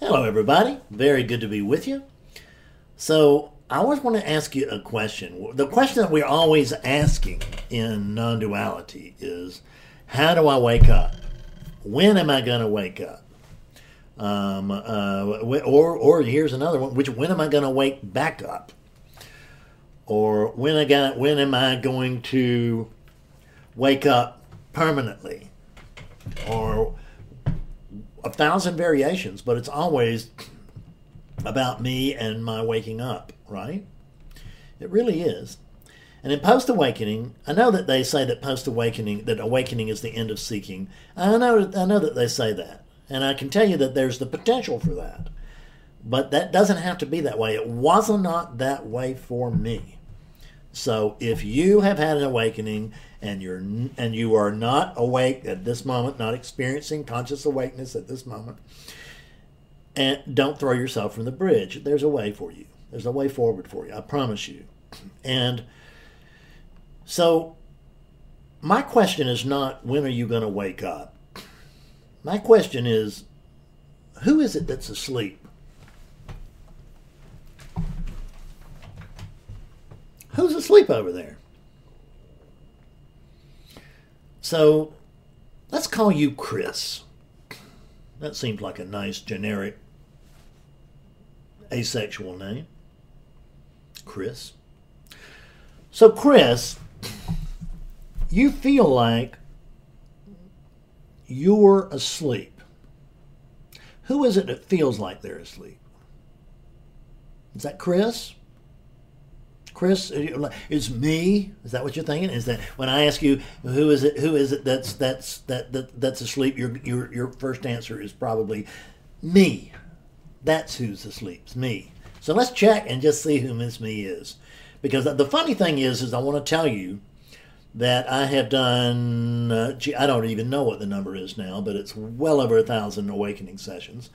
Hello, everybody. Very good to be with you. So, I always want to ask you a question. The question that we're always asking in non duality is how do I wake up? When am I going to wake up? Um, uh, or, or here's another one, which when am I going to wake back up? Or when I got, when am I going to wake up permanently? Or a thousand variations, but it's always about me and my waking up, right? It really is. And in post awakening, I know that they say that post awakening, that awakening is the end of seeking. I know, I know that they say that. And I can tell you that there's the potential for that. But that doesn't have to be that way. It was not that way for me. So if you have had an awakening and you're and you are not awake at this moment, not experiencing conscious awakeness at this moment, and don't throw yourself from the bridge. There's a way for you. There's a way forward for you. I promise you. And so my question is not when are you going to wake up? My question is who is it that's asleep? Who's asleep over there? So let's call you Chris. That seems like a nice generic asexual name. Chris. So, Chris, you feel like you're asleep. Who is it that feels like they're asleep? Is that Chris? Chris, it's me. Is that what you're thinking? Is that when I ask you who is it? Who is it that's that's that, that that's asleep? Your your your first answer is probably me. That's who's asleep. It's me. So let's check and just see who Miss Me is, because the funny thing is, is I want to tell you that I have done. Uh, gee, I don't even know what the number is now, but it's well over a thousand awakening sessions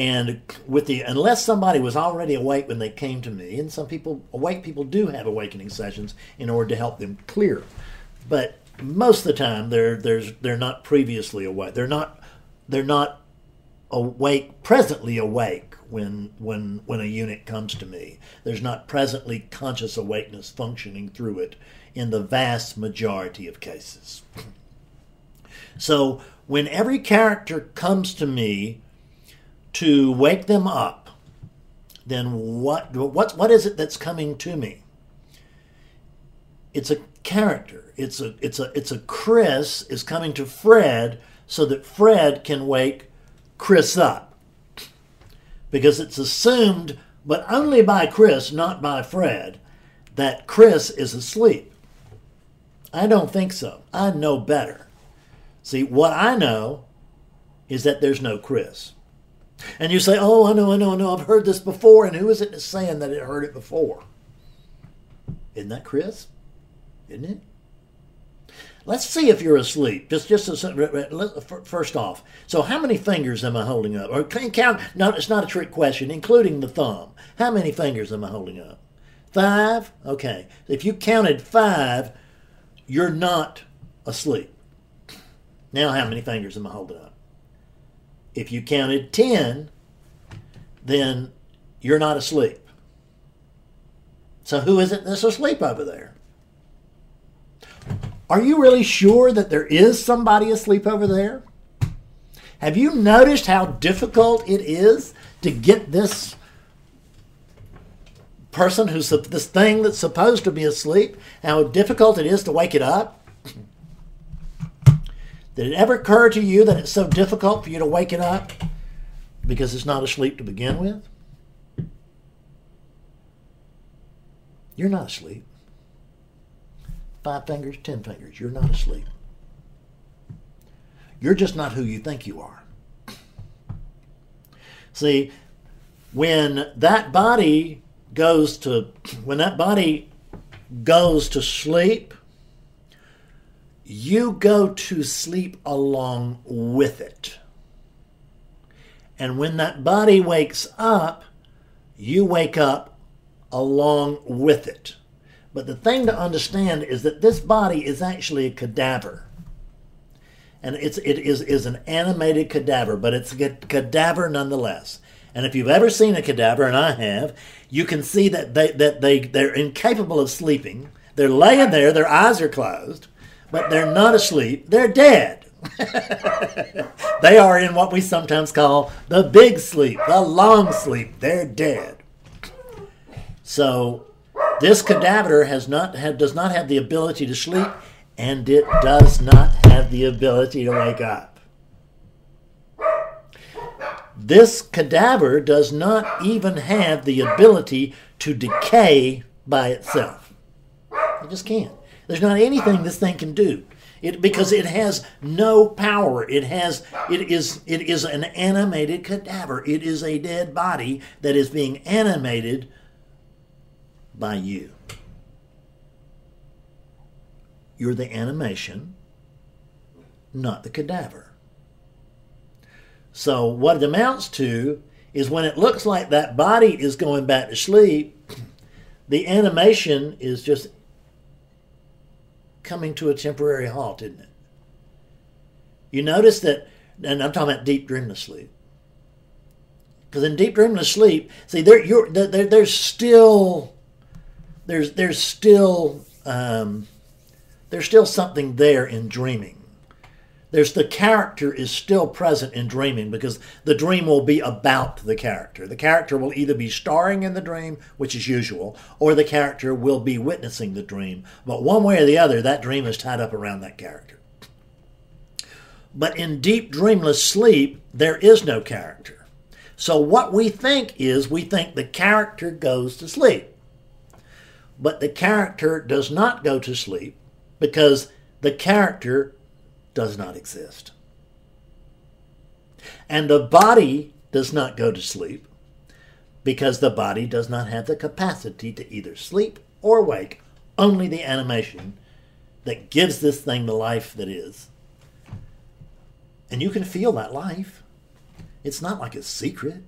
and with the unless somebody was already awake when they came to me and some people awake people do have awakening sessions in order to help them clear. But most of the time they're there's they're not previously awake. They're not they're not awake presently awake when when when a unit comes to me. There's not presently conscious awakeness functioning through it in the vast majority of cases. So when every character comes to me to wake them up, then what, what, what is it that's coming to me? It's a character. It's a, it's a, it's a Chris is coming to Fred so that Fred can wake Chris up. Because it's assumed, but only by Chris, not by Fred, that Chris is asleep. I don't think so. I know better. See, what I know is that there's no Chris. And you say, oh, I know, I know, I know, I've heard this before. And who is it that's saying that it heard it before? Isn't that Chris? Isn't it? Let's see if you're asleep. Just, just a, first off. So, how many fingers am I holding up? Or can count? No, it's not a trick question, including the thumb. How many fingers am I holding up? Five. Okay. If you counted five, you're not asleep. Now, how many fingers am I holding up? If you counted 10, then you're not asleep. So who is it that's asleep over there? Are you really sure that there is somebody asleep over there? Have you noticed how difficult it is to get this person who's this thing that's supposed to be asleep, how difficult it is to wake it up? Did it ever occur to you that it's so difficult for you to wake it up because it's not asleep to begin with? You're not asleep. Five fingers, ten fingers. You're not asleep. You're just not who you think you are. See, when that body goes to when that body goes to sleep, you go to sleep along with it. And when that body wakes up, you wake up along with it. But the thing to understand is that this body is actually a cadaver. And it's, it is, is an animated cadaver, but it's a cadaver nonetheless. And if you've ever seen a cadaver, and I have, you can see that they that they they're incapable of sleeping. They're laying there, their eyes are closed, but they're not asleep. They're dead. they are in what we sometimes call the big sleep, the long sleep. They're dead. So this cadaver has not does not have the ability to sleep, and it does not have the ability to wake up. This cadaver does not even have the ability to decay by itself. It just can't. There's not anything this thing can do. It, because it has no power. It has it is it is an animated cadaver. It is a dead body that is being animated by you. You're the animation, not the cadaver. So, what it amounts to is when it looks like that body is going back to sleep, the animation is just coming to a temporary halt, isn't it? You notice that, and I'm talking about deep dreamless sleep. Because in deep dreamless sleep, see, there, you're, there, there's still, there's, there's still, um, there's still something there in dreaming there's the character is still present in dreaming because the dream will be about the character. The character will either be starring in the dream, which is usual, or the character will be witnessing the dream. But one way or the other, that dream is tied up around that character. But in deep dreamless sleep, there is no character. So what we think is we think the character goes to sleep. But the character does not go to sleep because the character does not exist. And the body does not go to sleep because the body does not have the capacity to either sleep or wake, only the animation that gives this thing the life that is. And you can feel that life. It's not like a secret.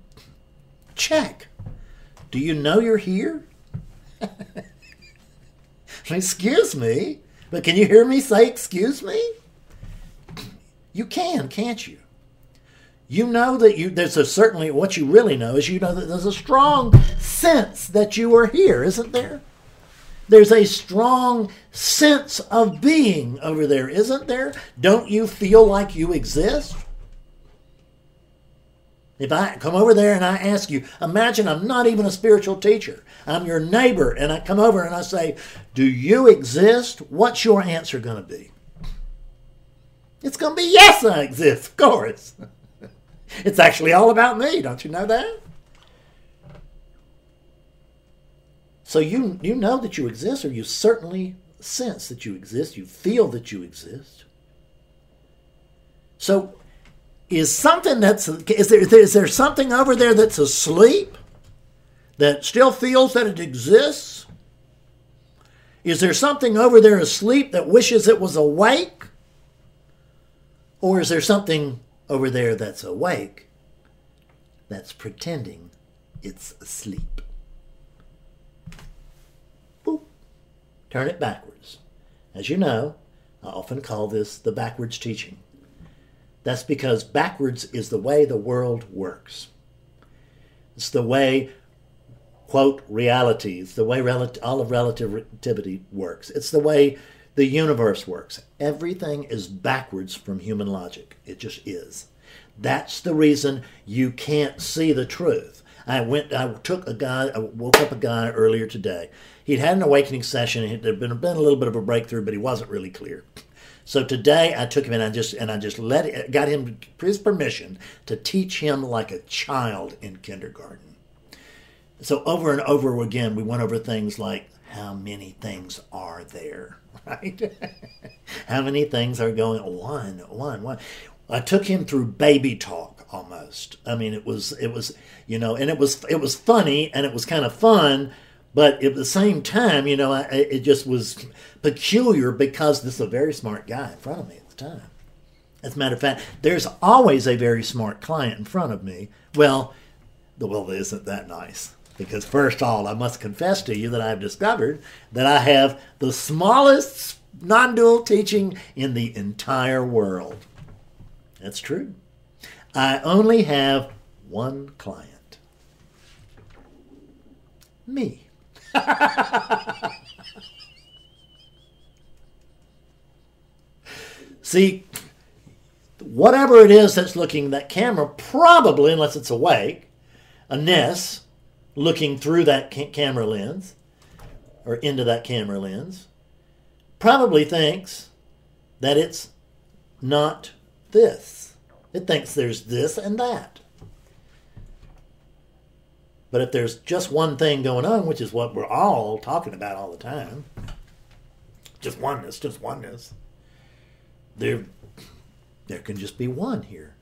Check. Do you know you're here? excuse me, but can you hear me say, excuse me? You can, can't you? You know that you there's a certainly what you really know is you know that there's a strong sense that you are here, isn't there? There's a strong sense of being over there, isn't there? Don't you feel like you exist? If I come over there and I ask you, imagine I'm not even a spiritual teacher. I'm your neighbor, and I come over and I say, Do you exist? What's your answer going to be? It's going to be yes, I exist, of course. it's actually all about me, don't you know that? So you you know that you exist, or you certainly sense that you exist. You feel that you exist. So, is something that's is there is there something over there that's asleep that still feels that it exists? Is there something over there asleep that wishes it was awake? Or is there something over there that's awake that's pretending it's asleep? Boop. Turn it backwards. As you know, I often call this the backwards teaching. That's because backwards is the way the world works. It's the way, quote, reality, it's the way all of relativity works. It's the way the universe works. Everything is backwards from human logic. It just is. That's the reason you can't see the truth. I went. I took a guy. I woke up a guy earlier today. He'd had an awakening session. There'd been, been a little bit of a breakthrough, but he wasn't really clear. So today I took him and I just and I just let it, got him his permission to teach him like a child in kindergarten. So over and over again, we went over things like how many things are there right? How many things are going one, one, one? I took him through baby talk almost. I mean, it was, it was, you know, and it was, it was funny and it was kind of fun, but at the same time, you know, I, it just was peculiar because this is a very smart guy in front of me at the time. As a matter of fact, there's always a very smart client in front of me. Well, the well isn't that nice. Because, first of all, I must confess to you that I've discovered that I have the smallest non dual teaching in the entire world. That's true. I only have one client. me. See, whatever it is that's looking that camera, probably, unless it's awake, a Ness looking through that ca- camera lens or into that camera lens, probably thinks that it's not this. It thinks there's this and that. But if there's just one thing going on, which is what we're all talking about all the time, just oneness, just oneness, there, there can just be one here.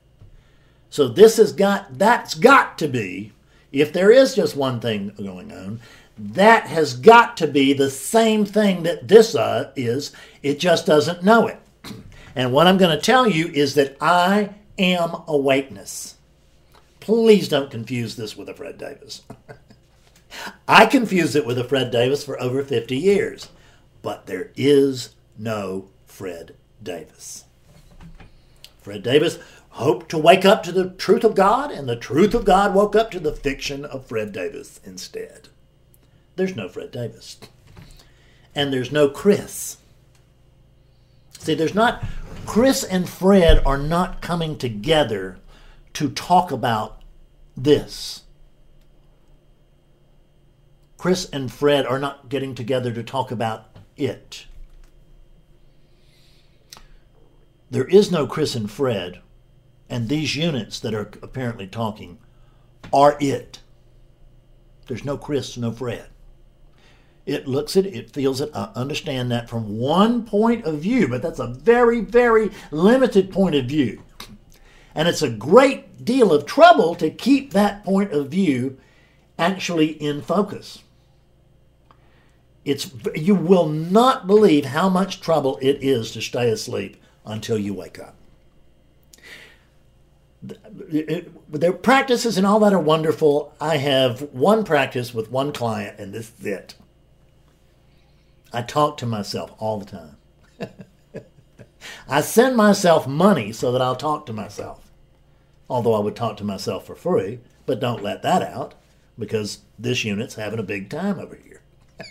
So this has got, that's got to be, if there is just one thing going on, that has got to be the same thing that this uh, is. It just doesn't know it. And what I'm going to tell you is that I am awakeness. Please don't confuse this with a Fred Davis. I confused it with a Fred Davis for over 50 years, but there is no Fred Davis. Fred Davis hoped to wake up to the truth of God, and the truth of God woke up to the fiction of Fred Davis instead. There's no Fred Davis. And there's no Chris. See, there's not, Chris and Fred are not coming together to talk about this. Chris and Fred are not getting together to talk about it. There is no Chris and Fred, and these units that are apparently talking are it. There's no Chris, no Fred. It looks it, it feels it. I understand that from one point of view, but that's a very, very limited point of view. And it's a great deal of trouble to keep that point of view actually in focus. It's you will not believe how much trouble it is to stay asleep until you wake up. Their practices and all that are wonderful. I have one practice with one client, and this is it. I talk to myself all the time. I send myself money so that I'll talk to myself. Although I would talk to myself for free, but don't let that out because this unit's having a big time over here.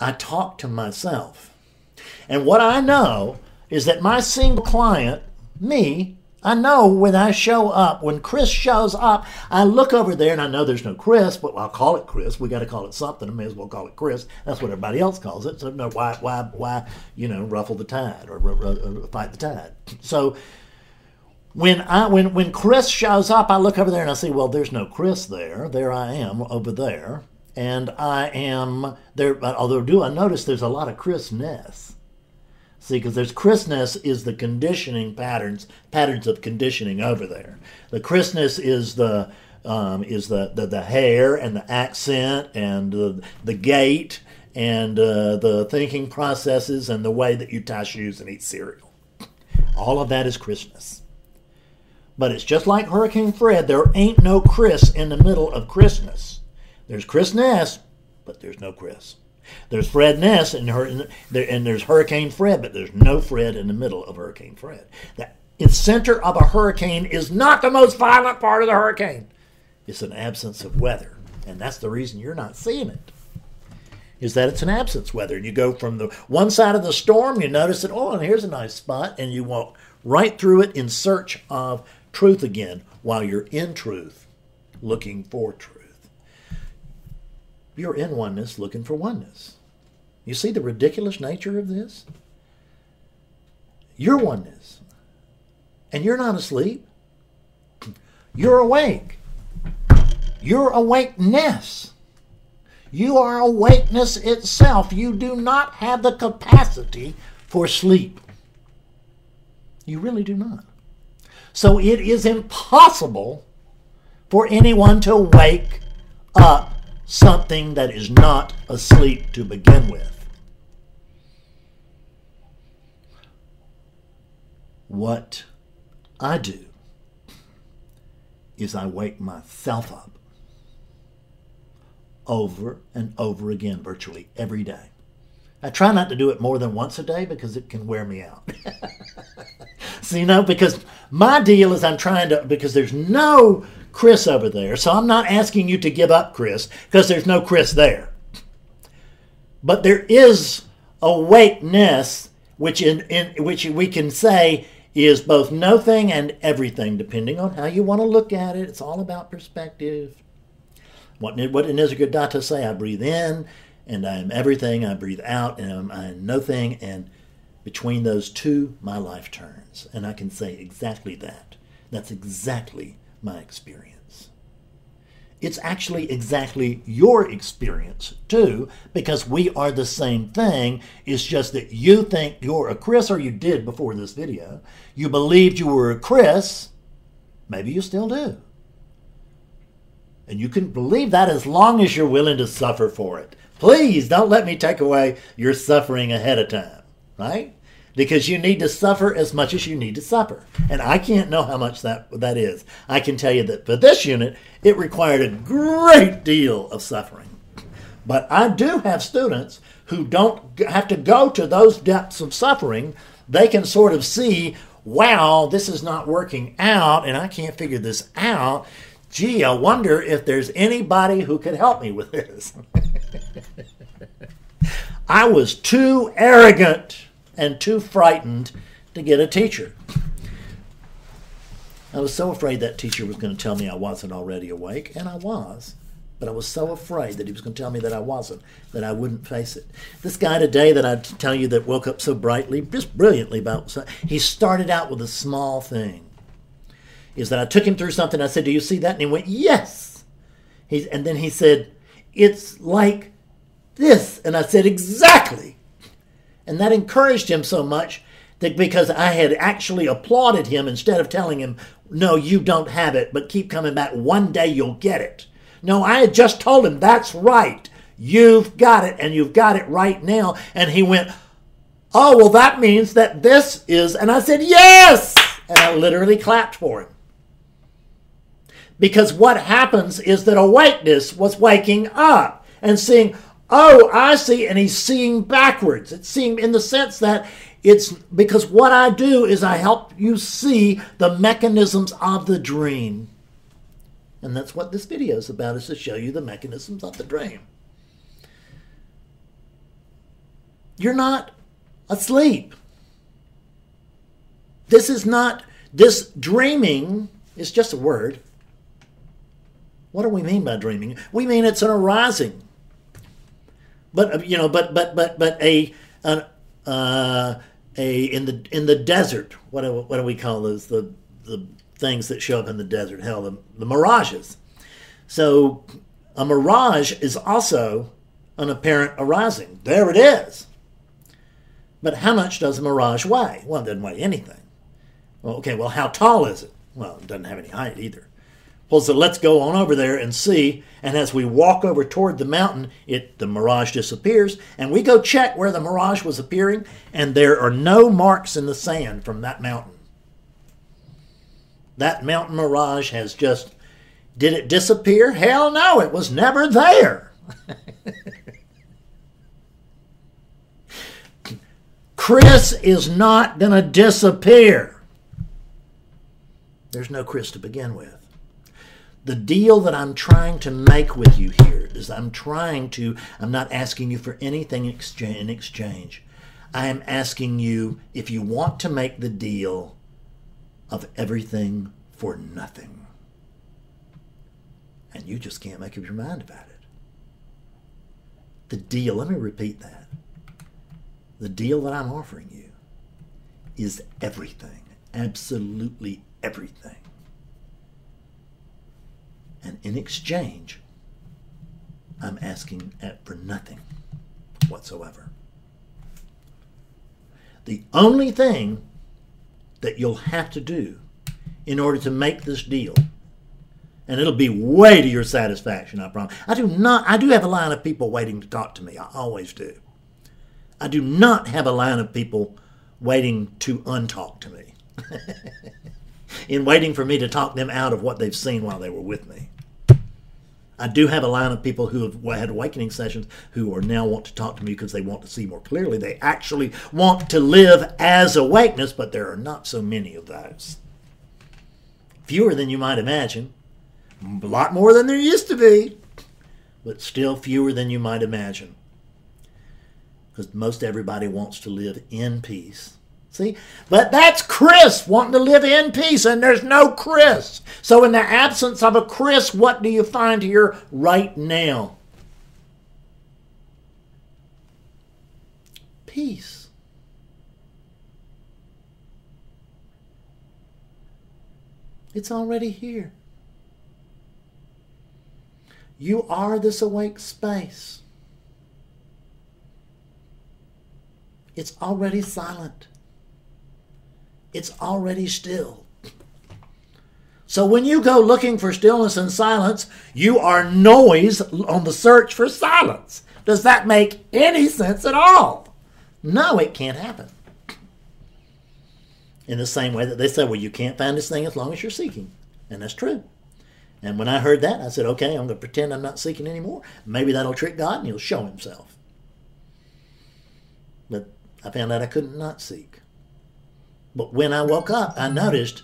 I talk to myself. And what I know is that my single client, me, I know when I show up, when Chris shows up, I look over there and I know there's no Chris, but I'll call it Chris. We got to call it something. I may as well call it Chris. That's what everybody else calls it. So no, why, why, why, you know, ruffle the tide or uh, fight the tide? So when I when when Chris shows up, I look over there and I see, well, there's no Chris there. There I am over there, and I am there. Although do I notice there's a lot of Chris Ness. See, because there's Chrisness is the conditioning patterns, patterns of conditioning over there. The Chrisness is the um, is the, the the hair and the accent and the the gait and uh, the thinking processes and the way that you tie shoes and eat cereal. All of that is Chrisness. But it's just like Hurricane Fred. There ain't no Chris in the middle of Christmas. There's Chris Ness, but there's no Chris. There's Fred Ness and, her, and there's Hurricane Fred, but there's no Fred in the middle of Hurricane Fred. The center of a hurricane is not the most violent part of the hurricane. It's an absence of weather, and that's the reason you're not seeing it. Is that it's an absence weather, and you go from the one side of the storm, you notice that oh, and here's a nice spot, and you walk right through it in search of truth again, while you're in truth, looking for truth. You're in oneness looking for oneness. You see the ridiculous nature of this? You're oneness. And you're not asleep. You're awake. You're awakeness. You are awakeness itself. You do not have the capacity for sleep. You really do not. So it is impossible for anyone to wake up something that is not asleep to begin with. What I do is I wake myself up over and over again, virtually every day. I try not to do it more than once a day because it can wear me out. so, you know, because my deal is I'm trying to, because there's no Chris over there. So I'm not asking you to give up Chris because there's no Chris there. But there is awakeness, which in, in which we can say is both nothing and everything, depending on how you want to look at it. It's all about perspective. What, what did Nisargadatta say? I breathe in and I am everything. I breathe out and I am nothing. And between those two, my life turns. And I can say exactly that. That's exactly my experience. It's actually exactly your experience, too, because we are the same thing. It's just that you think you're a Chris, or you did before this video. You believed you were a Chris. Maybe you still do. And you can believe that as long as you're willing to suffer for it. Please don't let me take away your suffering ahead of time, right? because you need to suffer as much as you need to suffer. And I can't know how much that that is. I can tell you that for this unit, it required a great deal of suffering. But I do have students who don't have to go to those depths of suffering. They can sort of see, wow, this is not working out, and I can't figure this out. Gee, I wonder if there's anybody who could help me with this. I was too arrogant and too frightened to get a teacher. I was so afraid that teacher was going to tell me I wasn't already awake, and I was. But I was so afraid that he was going to tell me that I wasn't, that I wouldn't face it. This guy today that I tell you that woke up so brightly, just brilliantly about, he started out with a small thing. Is that I took him through something. I said, "Do you see that?" And he went, "Yes." He's, and then he said, "It's like this," and I said, "Exactly." And that encouraged him so much that because I had actually applauded him instead of telling him, no, you don't have it, but keep coming back. One day you'll get it. No, I had just told him, that's right. You've got it, and you've got it right now. And he went, oh, well, that means that this is. And I said, yes. And I literally clapped for him. Because what happens is that awakeness was waking up and seeing, Oh, I see. And he's seeing backwards. It's seeing in the sense that it's because what I do is I help you see the mechanisms of the dream. And that's what this video is about, is to show you the mechanisms of the dream. You're not asleep. This is not, this dreaming is just a word. What do we mean by dreaming? We mean it's an arising but uh, you know, but but but but a an, uh, a in the in the desert. What do, what do we call those? The the things that show up in the desert. Hell, the, the mirages. So a mirage is also an apparent arising. There it is. But how much does a mirage weigh? Well, it doesn't weigh anything. Well, okay, well, how tall is it? Well, it doesn't have any height either. So let's go on over there and see. And as we walk over toward the mountain, it the mirage disappears, and we go check where the mirage was appearing, and there are no marks in the sand from that mountain. That mountain mirage has just did it disappear? Hell no, it was never there. Chris is not going to disappear. There's no Chris to begin with the deal that I'm trying to make with you here is I'm trying to, I'm not asking you for anything in exchange. I am asking you if you want to make the deal of everything for nothing. And you just can't make up your mind about it. The deal, let me repeat that. The deal that I'm offering you is everything, absolutely everything. And in exchange, I'm asking for nothing whatsoever. The only thing that you'll have to do in order to make this deal, and it'll be way to your satisfaction, I promise. I do not, I do have a line of people waiting to talk to me. I always do. I do not have a line of people waiting to untalk to me. in waiting for me to talk them out of what they've seen while they were with me. I do have a line of people who have had awakening sessions who are now want to talk to me because they want to see more clearly. They actually want to live as awakeness, but there are not so many of those. Fewer than you might imagine. A lot more than there used to be, but still fewer than you might imagine. Because most everybody wants to live in peace. See? But that's Chris wanting to live in peace, and there's no Chris. So, in the absence of a Chris, what do you find here right now? Peace. It's already here. You are this awake space. It's already silent it's already still. So when you go looking for stillness and silence, you are noise on the search for silence. Does that make any sense at all? No, it can't happen. In the same way that they said, well, you can't find this thing as long as you're seeking. And that's true. And when I heard that, I said, okay, I'm going to pretend I'm not seeking anymore. Maybe that'll trick God and he'll show himself. But I found out I couldn't not seek. But when I woke up, I noticed,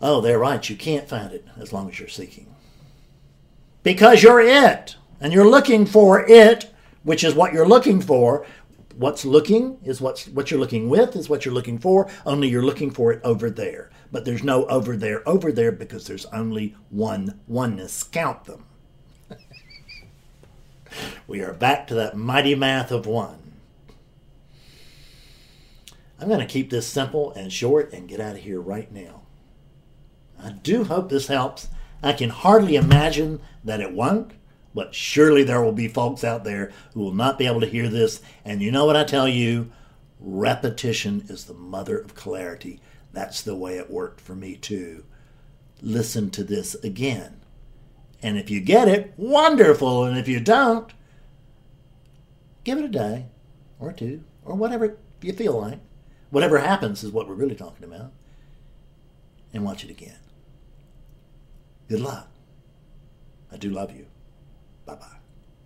oh, they're right, you can't find it as long as you're seeking. Because you're it, and you're looking for it, which is what you're looking for. What's looking is what's what you're looking with is what you're looking for, only you're looking for it over there. But there's no over there, over there, because there's only one oneness. Count them. we are back to that mighty math of one. I'm going to keep this simple and short and get out of here right now. I do hope this helps. I can hardly imagine that it won't, but surely there will be folks out there who will not be able to hear this. And you know what I tell you? Repetition is the mother of clarity. That's the way it worked for me too. Listen to this again. And if you get it, wonderful. And if you don't, give it a day or two or whatever you feel like. Whatever happens is what we're really talking about. And watch it again. Good luck. I do love you. Bye bye.